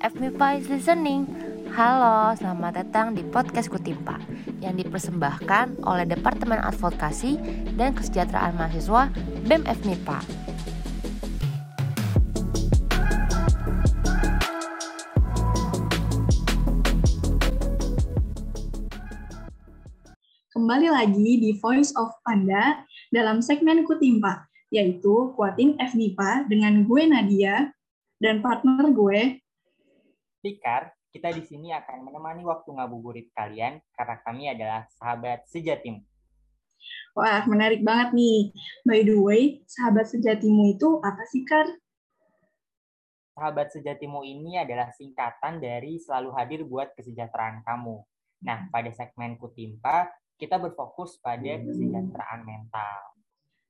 FMIPA is listening. Halo, selamat datang di podcast Kutimpa yang dipersembahkan oleh Departemen Advokasi dan Kesejahteraan Mahasiswa BEM FMIPA. Kembali lagi di Voice of Panda dalam segmen Kutimpa, yaitu Kuatin FMIPA dengan gue Nadia dan partner gue Fikar, kita di sini akan menemani waktu ngabuburit kalian karena kami adalah sahabat sejatimu. Wah, menarik banget nih. By the way, sahabat sejatimu itu apa sih, Kar? Sahabat sejatimu ini adalah singkatan dari selalu hadir buat kesejahteraan kamu. Nah, pada segmen Kutimpa, kita berfokus pada kesejahteraan mental.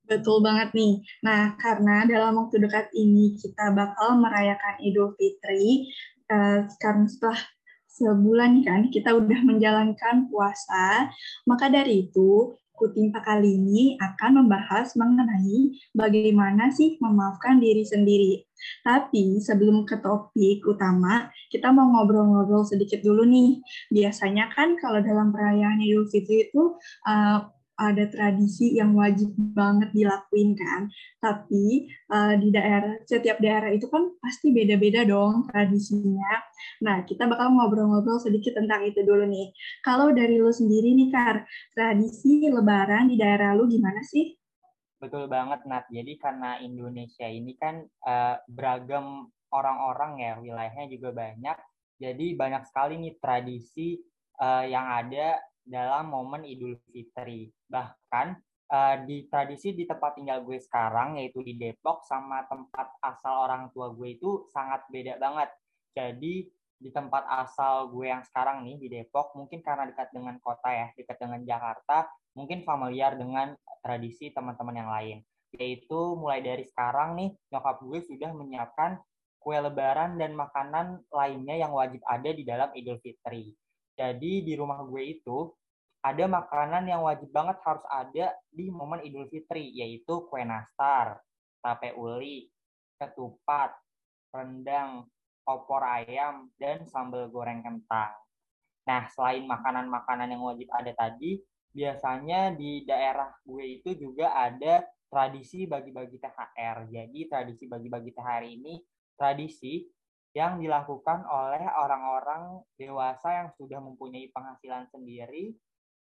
Betul banget nih. Nah, karena dalam waktu dekat ini kita bakal merayakan Idul Fitri, uh, karena setelah sebulan kan kita udah menjalankan puasa, maka dari itu Kutimpa kali ini akan membahas mengenai bagaimana sih memaafkan diri sendiri. Tapi sebelum ke topik utama, kita mau ngobrol-ngobrol sedikit dulu nih. Biasanya kan kalau dalam perayaan Idul Fitri itu uh, ada tradisi yang wajib banget dilakuin kan. Tapi uh, di daerah setiap daerah itu kan pasti beda-beda dong tradisinya. Nah, kita bakal ngobrol-ngobrol sedikit tentang itu dulu nih. Kalau dari lu sendiri nih Kar, tradisi lebaran di daerah lu gimana sih? Betul banget Nat. Jadi karena Indonesia ini kan uh, beragam orang-orang ya, wilayahnya juga banyak. Jadi banyak sekali nih tradisi uh, yang ada dalam momen Idul Fitri. Bahkan uh, di tradisi di tempat tinggal gue sekarang yaitu di Depok sama tempat asal orang tua gue itu sangat beda banget. Jadi di tempat asal gue yang sekarang nih di Depok mungkin karena dekat dengan kota ya, dekat dengan Jakarta, mungkin familiar dengan tradisi teman-teman yang lain. Yaitu mulai dari sekarang nih nyokap gue sudah menyiapkan kue lebaran dan makanan lainnya yang wajib ada di dalam Idul Fitri. Jadi di rumah gue itu ada makanan yang wajib banget harus ada di momen Idul Fitri, yaitu kue nastar, tape uli, ketupat, rendang, opor ayam, dan sambal goreng kentang. Nah, selain makanan-makanan yang wajib ada tadi, biasanya di daerah gue itu juga ada tradisi bagi-bagi THR. Jadi, tradisi bagi-bagi THR ini tradisi yang dilakukan oleh orang-orang dewasa yang sudah mempunyai penghasilan sendiri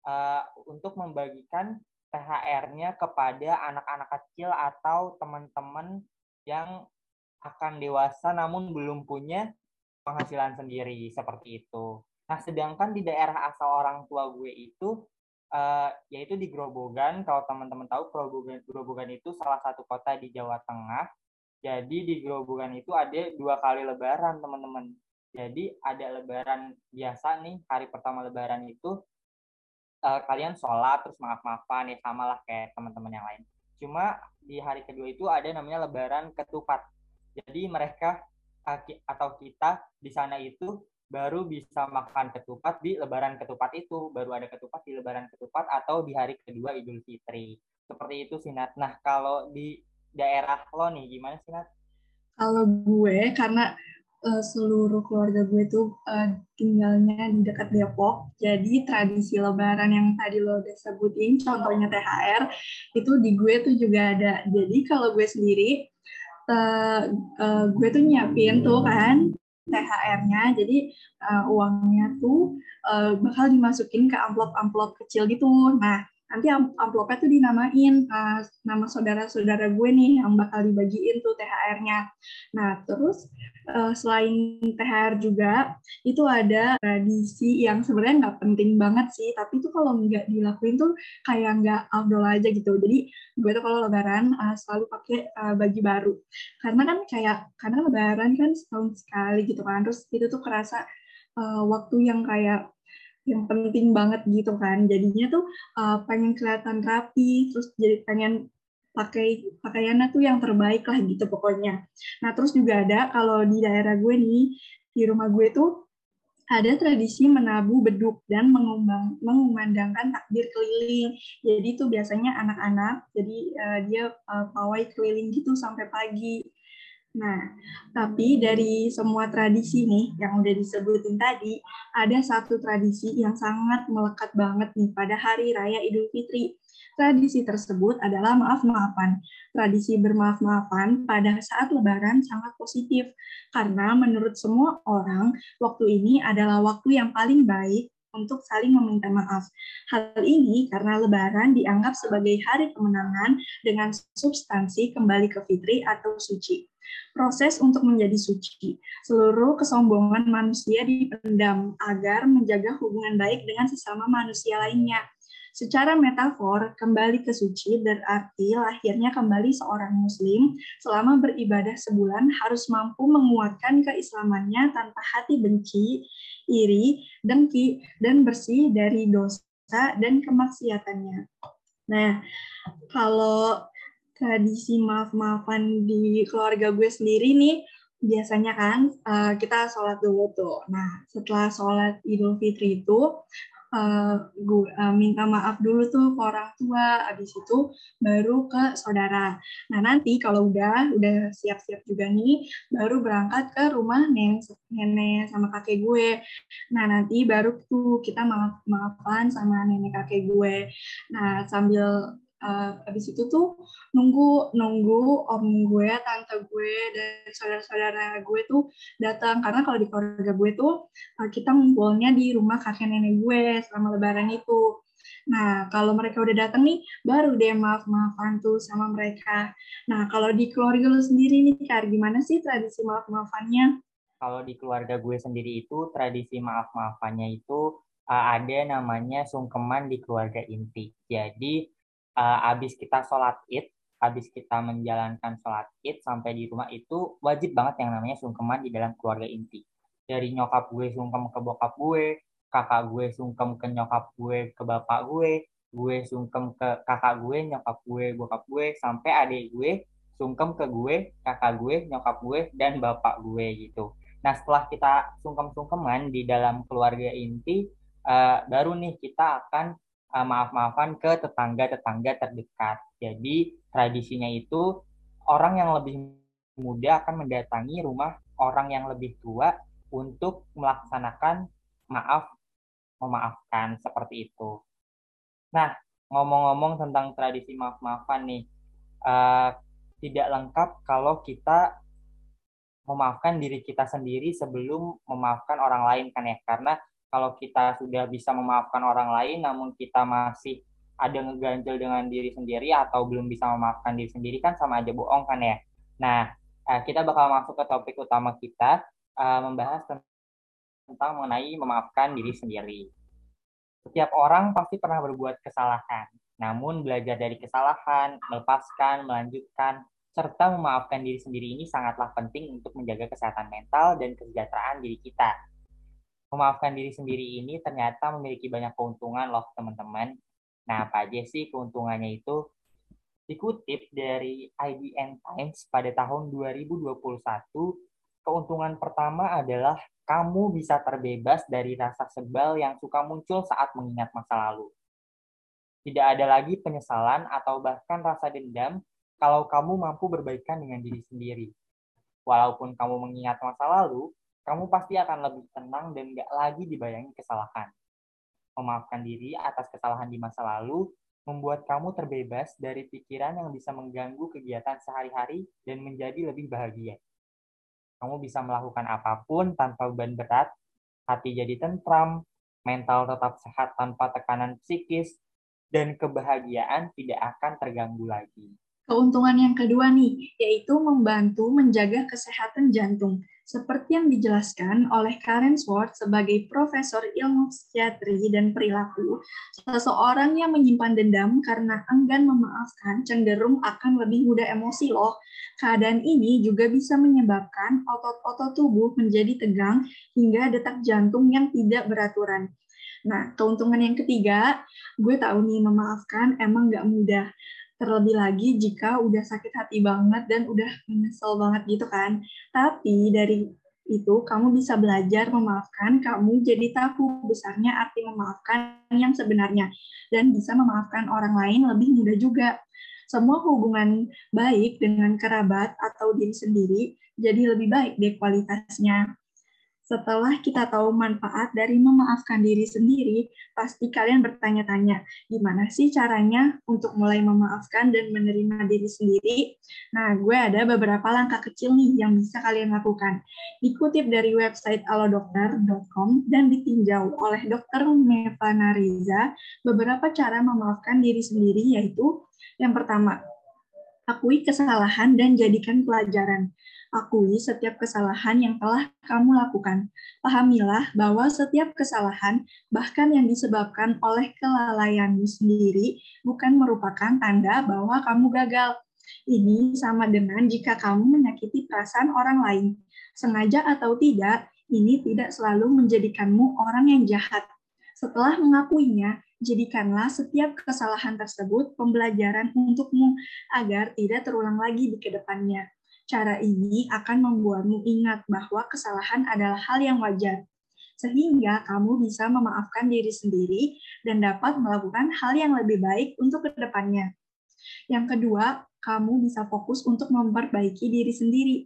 uh, untuk membagikan THR-nya kepada anak-anak kecil atau teman-teman yang akan dewasa namun belum punya penghasilan sendiri seperti itu. Nah, sedangkan di daerah asal orang tua gue itu uh, yaitu di Grobogan. Kalau teman-teman tahu Grobogan, Grobogan itu salah satu kota di Jawa Tengah. Jadi di Grobogan itu ada dua kali lebaran, teman-teman. Jadi ada lebaran biasa nih, hari pertama lebaran itu uh, kalian sholat terus maaf-maafan ya sama lah kayak teman-teman yang lain. Cuma di hari kedua itu ada namanya lebaran ketupat. Jadi mereka atau kita di sana itu baru bisa makan ketupat di lebaran ketupat itu. Baru ada ketupat di lebaran ketupat atau di hari kedua Idul Fitri. Seperti itu sih Nat. Nah kalau di daerah lo nih gimana sih Nat? Kalau gue karena uh, seluruh keluarga gue tuh uh, tinggalnya di dekat Depok. Jadi tradisi Lebaran yang tadi lo udah sebutin, contohnya THR, itu di gue tuh juga ada. Jadi kalau gue sendiri, uh, uh, gue tuh nyiapin tuh kan THR-nya, jadi uh, uangnya tuh uh, bakal dimasukin ke amplop-amplop kecil gitu. Nah, nanti amplopnya tuh dinamain uh, nama saudara-saudara gue nih yang bakal dibagiin tuh THR-nya. Nah, terus uh, selain THR juga itu ada tradisi yang sebenarnya nggak penting banget sih, tapi itu kalau nggak dilakuin tuh kayak nggak afdol aja gitu. Jadi gue tuh kalau lebaran uh, selalu pakai uh, baju baru. Karena kan kayak karena lebaran kan setahun sekali gitu kan. Terus itu tuh kerasa uh, waktu yang kayak yang penting banget gitu kan jadinya tuh uh, pengen kelihatan rapi terus jadi pengen pakai pakaiannya tuh yang terbaik lah gitu pokoknya nah terus juga ada kalau di daerah gue nih di rumah gue tuh ada tradisi menabuh beduk dan mengumbang, mengumandangkan takbir keliling. Jadi itu biasanya anak-anak, jadi uh, dia uh, pawai keliling gitu sampai pagi. Nah, tapi dari semua tradisi nih yang udah disebutin tadi, ada satu tradisi yang sangat melekat banget nih pada hari raya Idul Fitri. Tradisi tersebut adalah maaf-maafan. Tradisi bermaaf-maafan pada saat lebaran sangat positif karena menurut semua orang, waktu ini adalah waktu yang paling baik untuk saling meminta maaf. Hal ini karena Lebaran dianggap sebagai hari kemenangan dengan substansi kembali ke fitri atau suci proses untuk menjadi suci. Seluruh kesombongan manusia dipendam agar menjaga hubungan baik dengan sesama manusia lainnya. Secara metafor, kembali ke suci berarti lahirnya kembali seorang muslim selama beribadah sebulan harus mampu menguatkan keislamannya tanpa hati benci, iri, dengki, dan bersih dari dosa dan kemaksiatannya. Nah, kalau tradisi maaf-maafan di keluarga gue sendiri nih, biasanya kan uh, kita sholat dulu tuh. Nah, setelah sholat Idul Fitri itu, uh, gue uh, minta maaf dulu tuh ke orang tua, habis itu baru ke saudara. Nah, nanti kalau udah udah siap-siap juga nih, baru berangkat ke rumah nenek, nenek sama kakek gue. Nah, nanti baru tuh kita maaf maafan sama nenek kakek gue. Nah, sambil uh, habis itu tuh nunggu nunggu om gue, tante gue dan saudara-saudara gue tuh datang karena kalau di keluarga gue tuh uh, kita ngumpulnya di rumah kakek nenek gue selama lebaran itu. Nah, kalau mereka udah datang nih, baru deh maaf-maafan tuh sama mereka. Nah, kalau di keluarga lu sendiri nih, Kar, gimana sih tradisi maaf-maafannya? Kalau di keluarga gue sendiri itu, tradisi maaf-maafannya itu uh, ada namanya sungkeman di keluarga inti. Jadi, uh, abis kita sholat id, abis kita menjalankan sholat id sampai di rumah itu wajib banget yang namanya sungkeman di dalam keluarga inti. Dari nyokap gue sungkem ke bokap gue, kakak gue sungkem ke nyokap gue ke bapak gue, gue sungkem ke kakak gue, nyokap gue, bokap gue, sampai adik gue sungkem ke gue, kakak gue, nyokap gue, dan bapak gue gitu. Nah setelah kita sungkem-sungkeman di dalam keluarga inti, uh, baru nih kita akan uh, maaf-maafan ke tetangga-tetangga terdekat. Jadi tradisinya itu orang yang lebih muda akan mendatangi rumah orang yang lebih tua untuk melaksanakan maaf memaafkan seperti itu. Nah, ngomong-ngomong tentang tradisi maaf-maafan nih, uh, tidak lengkap kalau kita memaafkan diri kita sendiri sebelum memaafkan orang lain kan ya, karena kalau kita sudah bisa memaafkan orang lain namun kita masih ada ngeganjel dengan diri sendiri atau belum bisa memaafkan diri sendiri kan sama aja bohong kan ya. Nah, eh, kita bakal masuk ke topik utama kita uh, membahas tentang mengenai memaafkan diri sendiri. Setiap orang pasti pernah berbuat kesalahan, namun belajar dari kesalahan, melepaskan, melanjutkan, serta memaafkan diri sendiri ini sangatlah penting untuk menjaga kesehatan mental dan kesejahteraan diri kita memaafkan diri sendiri ini ternyata memiliki banyak keuntungan loh teman-teman. Nah, apa aja sih keuntungannya itu? Dikutip dari IDN Times pada tahun 2021, keuntungan pertama adalah kamu bisa terbebas dari rasa sebal yang suka muncul saat mengingat masa lalu. Tidak ada lagi penyesalan atau bahkan rasa dendam kalau kamu mampu berbaikan dengan diri sendiri. Walaupun kamu mengingat masa lalu, kamu pasti akan lebih tenang dan gak lagi dibayangi kesalahan. Memaafkan diri atas kesalahan di masa lalu membuat kamu terbebas dari pikiran yang bisa mengganggu kegiatan sehari-hari dan menjadi lebih bahagia. Kamu bisa melakukan apa pun tanpa beban berat, hati jadi tentram, mental tetap sehat tanpa tekanan psikis, dan kebahagiaan tidak akan terganggu lagi. Keuntungan yang kedua nih, yaitu membantu menjaga kesehatan jantung. Seperti yang dijelaskan oleh Karen Swart sebagai profesor ilmu psikiatri dan perilaku, seseorang yang menyimpan dendam karena enggan memaafkan cenderung akan lebih mudah emosi loh. Keadaan ini juga bisa menyebabkan otot-otot tubuh menjadi tegang hingga detak jantung yang tidak beraturan. Nah, keuntungan yang ketiga, gue tahu nih memaafkan emang nggak mudah terlebih lagi jika udah sakit hati banget dan udah menyesal banget gitu kan. Tapi dari itu kamu bisa belajar memaafkan, kamu jadi tahu besarnya arti memaafkan yang sebenarnya dan bisa memaafkan orang lain lebih mudah juga. semua hubungan baik dengan kerabat atau diri sendiri jadi lebih baik deh kualitasnya. Setelah kita tahu manfaat dari memaafkan diri sendiri, pasti kalian bertanya-tanya, gimana sih caranya untuk mulai memaafkan dan menerima diri sendiri? Nah, gue ada beberapa langkah kecil nih yang bisa kalian lakukan. Dikutip dari website alodokter.com dan ditinjau oleh Dr. Mevana Riza, beberapa cara memaafkan diri sendiri yaitu yang pertama, akui kesalahan dan jadikan pelajaran. Akui setiap kesalahan yang telah kamu lakukan. Pahamilah bahwa setiap kesalahan, bahkan yang disebabkan oleh kelalaianmu sendiri, bukan merupakan tanda bahwa kamu gagal. Ini sama dengan jika kamu menyakiti perasaan orang lain. Sengaja atau tidak, ini tidak selalu menjadikanmu orang yang jahat. Setelah mengakuinya, jadikanlah setiap kesalahan tersebut pembelajaran untukmu agar tidak terulang lagi di ke depannya. Cara ini akan membuatmu ingat bahwa kesalahan adalah hal yang wajar, sehingga kamu bisa memaafkan diri sendiri dan dapat melakukan hal yang lebih baik untuk ke depannya. Yang kedua, kamu bisa fokus untuk memperbaiki diri sendiri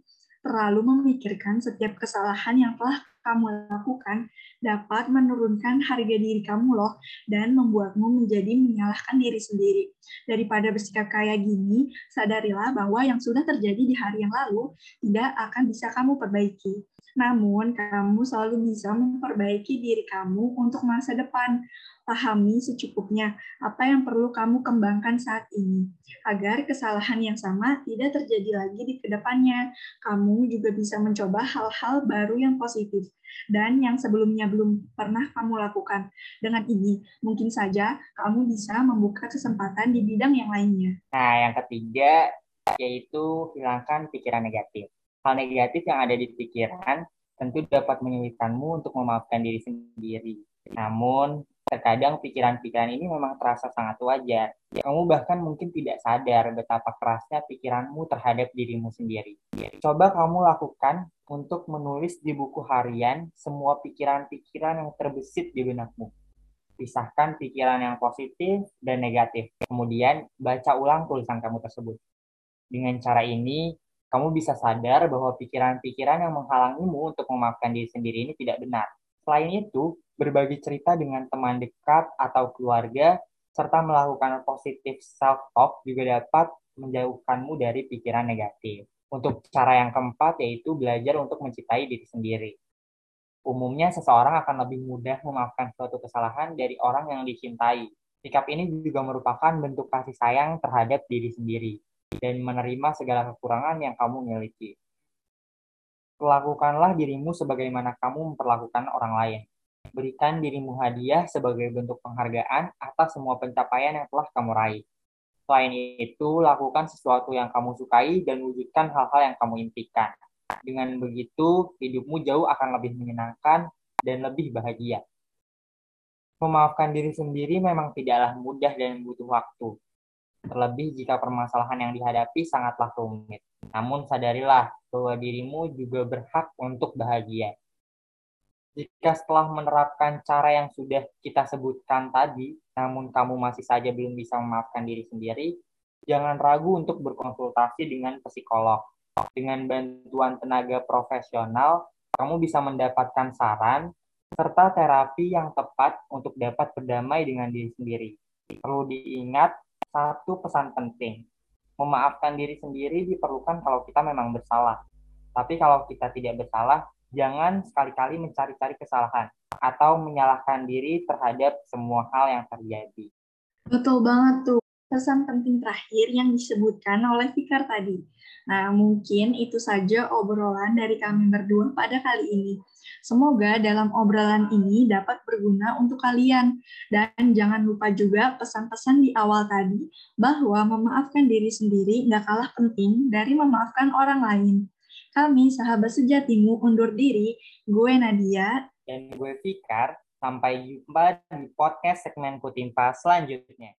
terlalu memikirkan setiap kesalahan yang telah kamu lakukan dapat menurunkan harga diri kamu loh dan membuatmu menjadi menyalahkan diri sendiri. Daripada bersikap kayak gini, sadarilah bahwa yang sudah terjadi di hari yang lalu tidak akan bisa kamu perbaiki. Namun, kamu selalu bisa memperbaiki diri kamu untuk masa depan pahami secukupnya apa yang perlu kamu kembangkan saat ini, agar kesalahan yang sama tidak terjadi lagi di ke depannya. Kamu juga bisa mencoba hal-hal baru yang positif dan yang sebelumnya belum pernah kamu lakukan. Dengan ini, mungkin saja kamu bisa membuka kesempatan di bidang yang lainnya. Nah, yang ketiga yaitu hilangkan pikiran negatif. Hal negatif yang ada di pikiran tentu dapat menyulitkanmu untuk memaafkan diri sendiri. Namun, Terkadang pikiran-pikiran ini memang terasa sangat wajar. Kamu bahkan mungkin tidak sadar betapa kerasnya pikiranmu terhadap dirimu sendiri. Coba kamu lakukan untuk menulis di buku harian semua pikiran-pikiran yang terbesit di benakmu. Pisahkan pikiran yang positif dan negatif. Kemudian baca ulang tulisan kamu tersebut. Dengan cara ini, kamu bisa sadar bahwa pikiran-pikiran yang menghalangimu untuk memaafkan diri sendiri ini tidak benar. Selain itu, berbagi cerita dengan teman dekat atau keluarga, serta melakukan positif self-talk juga dapat menjauhkanmu dari pikiran negatif. Untuk cara yang keempat yaitu belajar untuk mencintai diri sendiri. Umumnya seseorang akan lebih mudah memaafkan suatu kesalahan dari orang yang dicintai. Sikap ini juga merupakan bentuk kasih sayang terhadap diri sendiri dan menerima segala kekurangan yang kamu miliki. Perlakukanlah dirimu sebagaimana kamu memperlakukan orang lain. Berikan dirimu hadiah sebagai bentuk penghargaan atas semua pencapaian yang telah kamu raih. Selain itu, lakukan sesuatu yang kamu sukai dan wujudkan hal-hal yang kamu impikan. Dengan begitu, hidupmu jauh akan lebih menyenangkan dan lebih bahagia. Memaafkan diri sendiri memang tidaklah mudah dan butuh waktu. Terlebih jika permasalahan yang dihadapi sangatlah rumit. Namun sadarilah bahwa dirimu juga berhak untuk bahagia jika setelah menerapkan cara yang sudah kita sebutkan tadi, namun kamu masih saja belum bisa memaafkan diri sendiri, jangan ragu untuk berkonsultasi dengan psikolog. Dengan bantuan tenaga profesional, kamu bisa mendapatkan saran serta terapi yang tepat untuk dapat berdamai dengan diri sendiri. Perlu diingat satu pesan penting. Memaafkan diri sendiri diperlukan kalau kita memang bersalah. Tapi kalau kita tidak bersalah, jangan sekali-kali mencari-cari kesalahan atau menyalahkan diri terhadap semua hal yang terjadi. Betul banget tuh pesan penting terakhir yang disebutkan oleh Fikar tadi. Nah, mungkin itu saja obrolan dari kami berdua pada kali ini. Semoga dalam obrolan ini dapat berguna untuk kalian. Dan jangan lupa juga pesan-pesan di awal tadi bahwa memaafkan diri sendiri nggak kalah penting dari memaafkan orang lain. Kami, sahabat sejatimu, undur diri. Gue Nadia. Dan gue Fikar. Sampai jumpa di podcast segmen Kutimpa selanjutnya.